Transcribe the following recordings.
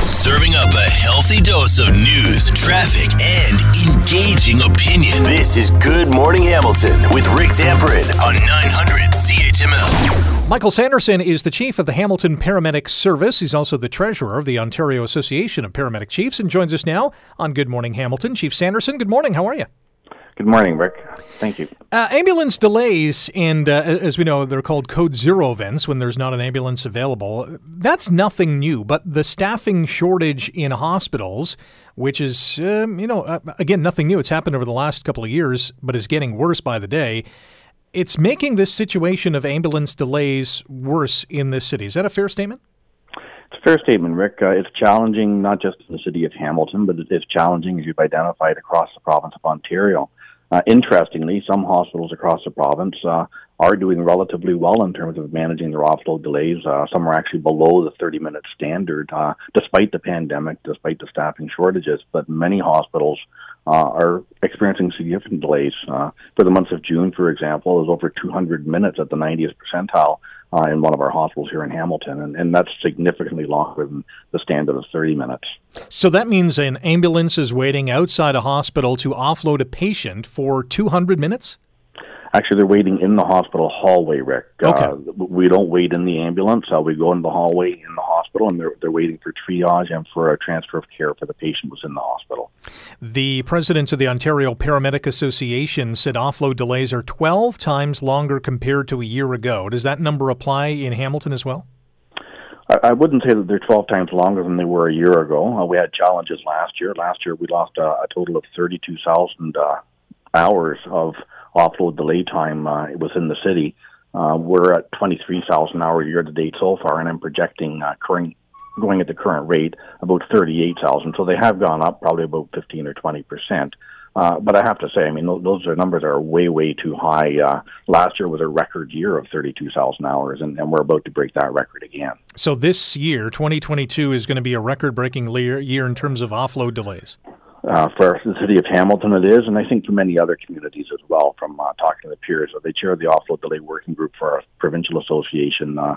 Serving up a healthy dose of news, traffic, and engaging opinion. This is Good Morning Hamilton with Rick Zamperin on 900 CHML. Michael Sanderson is the chief of the Hamilton Paramedic Service. He's also the treasurer of the Ontario Association of Paramedic Chiefs and joins us now on Good Morning Hamilton. Chief Sanderson, good morning. How are you? Good morning, Rick. Thank you. Uh, ambulance delays, and uh, as we know, they're called code zero events when there's not an ambulance available. That's nothing new, but the staffing shortage in hospitals, which is, um, you know, uh, again, nothing new. It's happened over the last couple of years, but is getting worse by the day. It's making this situation of ambulance delays worse in this city. Is that a fair statement? It's a fair statement, Rick. Uh, it's challenging not just in the city of Hamilton, but it is challenging, as you've identified, across the province of Ontario. Uh, interestingly, some hospitals across the province uh, are doing relatively well in terms of managing their offload delays. Uh, some are actually below the 30 minute standard, uh, despite the pandemic, despite the staffing shortages. But many hospitals uh, are experiencing significant delays. Uh, for the month of June, for example, was over 200 minutes at the 90th percentile uh, in one of our hospitals here in Hamilton, and, and that's significantly longer than the standard of 30 minutes. So that means an ambulance is waiting outside a hospital to offload a patient for 200 minutes? Actually, they're waiting in the hospital hallway, Rick. Okay. Uh, we don't wait in the ambulance. Uh, we go in the hallway in the hospital, and they're, they're waiting for triage and for a transfer of care for the patient who's in the hospital. The president of the Ontario Paramedic Association said offload delays are 12 times longer compared to a year ago. Does that number apply in Hamilton as well? I, wouldn't say that they're 12 times longer than they were a year ago. Uh, we had challenges last year. Last year, we lost uh, a total of 32,000 uh, hours of offload delay time uh, within the city. Uh, we're at 23,000 hours year to date so far, and I'm projecting uh, current, going at the current rate about 38,000. So they have gone up probably about 15 or 20 percent. Uh, but I have to say, I mean, those, are numbers that are way, way too high. Uh, last year was a record year of 32,000 hours, and, and, we're about to break that record again. So this year, 2022, is going to be a record-breaking year in terms of offload delays. Uh, for the city of Hamilton, it is, and I think for many other communities as well. From uh, talking to the peers, they chair the offload delay working group for our provincial association. Uh,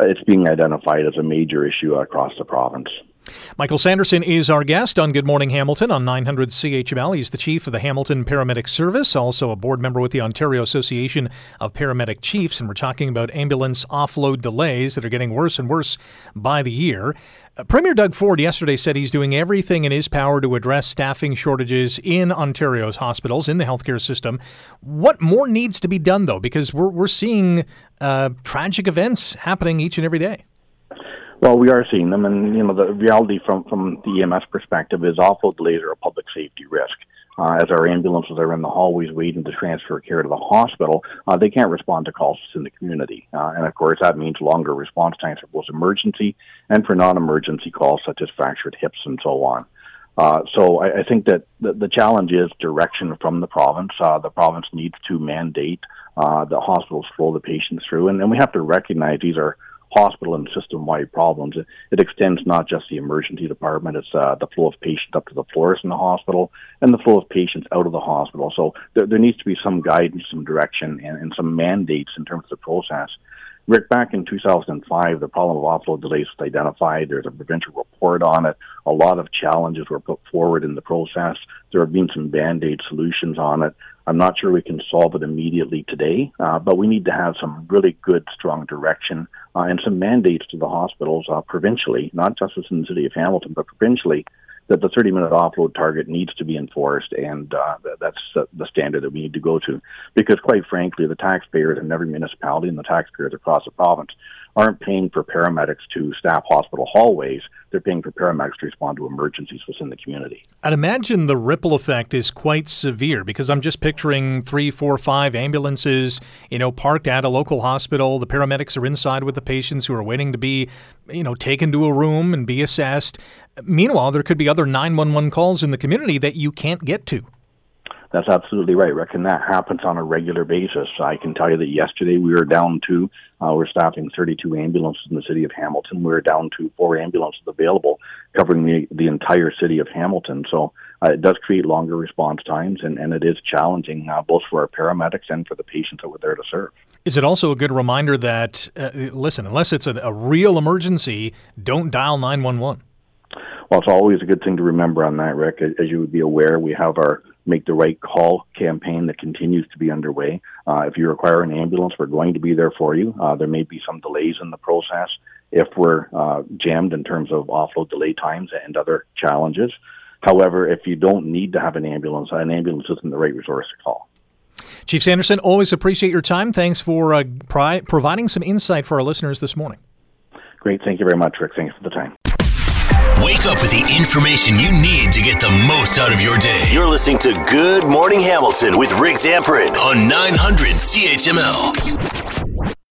it's being identified as a major issue across the province. Michael Sanderson is our guest on Good Morning Hamilton on 900 CHML. He's the chief of the Hamilton Paramedic Service, also a board member with the Ontario Association of Paramedic Chiefs, and we're talking about ambulance offload delays that are getting worse and worse by the year. Uh, Premier Doug Ford yesterday said he's doing everything in his power to address staffing shortages in Ontario's hospitals, in the healthcare system. What more needs to be done, though? Because we're, we're seeing uh, tragic events happening each and every day. Well, we are seeing them, and you know the reality from from the EMS perspective is offload delays are a public safety risk. Uh, as our ambulances are in the hallways waiting to transfer care to the hospital, uh, they can't respond to calls in the community, uh, and of course that means longer response times for both emergency and for non-emergency calls such as fractured hips and so on. Uh, so I, I, think that the, the, challenge is direction from the province. Uh, the province needs to mandate uh, the hospitals flow the patients through, and, and we have to recognize these are hospital and system-wide problems. It, it, extends not just the emergency department; it's uh, the flow of patients up to the floors in the hospital and the flow of patients out of the hospital. So there, there needs to be some guidance, some direction, and, and some mandates in terms of the process. Rick, back in 2005, the problem of offload delays was identified. There's a provincial report on it. A lot of challenges were put forward in the process. There have been some band aid solutions on it. I'm not sure we can solve it immediately today, uh, but we need to have some really good, strong direction uh, and some mandates to the hospitals uh, provincially, not just within the city of Hamilton, but provincially, that the 30 minute offload target needs to be enforced, and uh, that's the standard that we need to go to. Because, quite frankly, the taxpayers in every municipality and the taxpayers across the province aren't paying for paramedics to staff hospital hallways. They're paying for paramedics to respond to emergencies within the community. I'd imagine the ripple effect is quite severe because I'm just picturing three, four, five ambulances, you know, parked at a local hospital. The paramedics are inside with the patients who are waiting to be, you know, taken to a room and be assessed. Meanwhile, there could be other 911 calls in the community that you can't get to. That's absolutely right, Rick, and that happens on a regular basis. I can tell you that yesterday we were down to, uh, we're staffing 32 ambulances in the city of Hamilton. We are down to four ambulances available covering the, the entire city of Hamilton. So uh, it does create longer response times, and, and it is challenging uh, both for our paramedics and for the patients that we're there to serve. Is it also a good reminder that, uh, listen, unless it's a, a real emergency, don't dial 911? Well, it's always a good thing to remember on that, Rick. As you would be aware, we have our Make the Right Call campaign that continues to be underway. Uh, if you require an ambulance, we're going to be there for you. Uh, there may be some delays in the process if we're uh, jammed in terms of offload delay times and other challenges. However, if you don't need to have an ambulance, an ambulance isn't the right resource to call. Chief Sanderson, always appreciate your time. Thanks for uh, pri- providing some insight for our listeners this morning. Great. Thank you very much, Rick. Thanks for the time. Wake up with the information you need to get the most out of your day. You're listening to Good Morning Hamilton with Rick Zamperin on 900 CHML.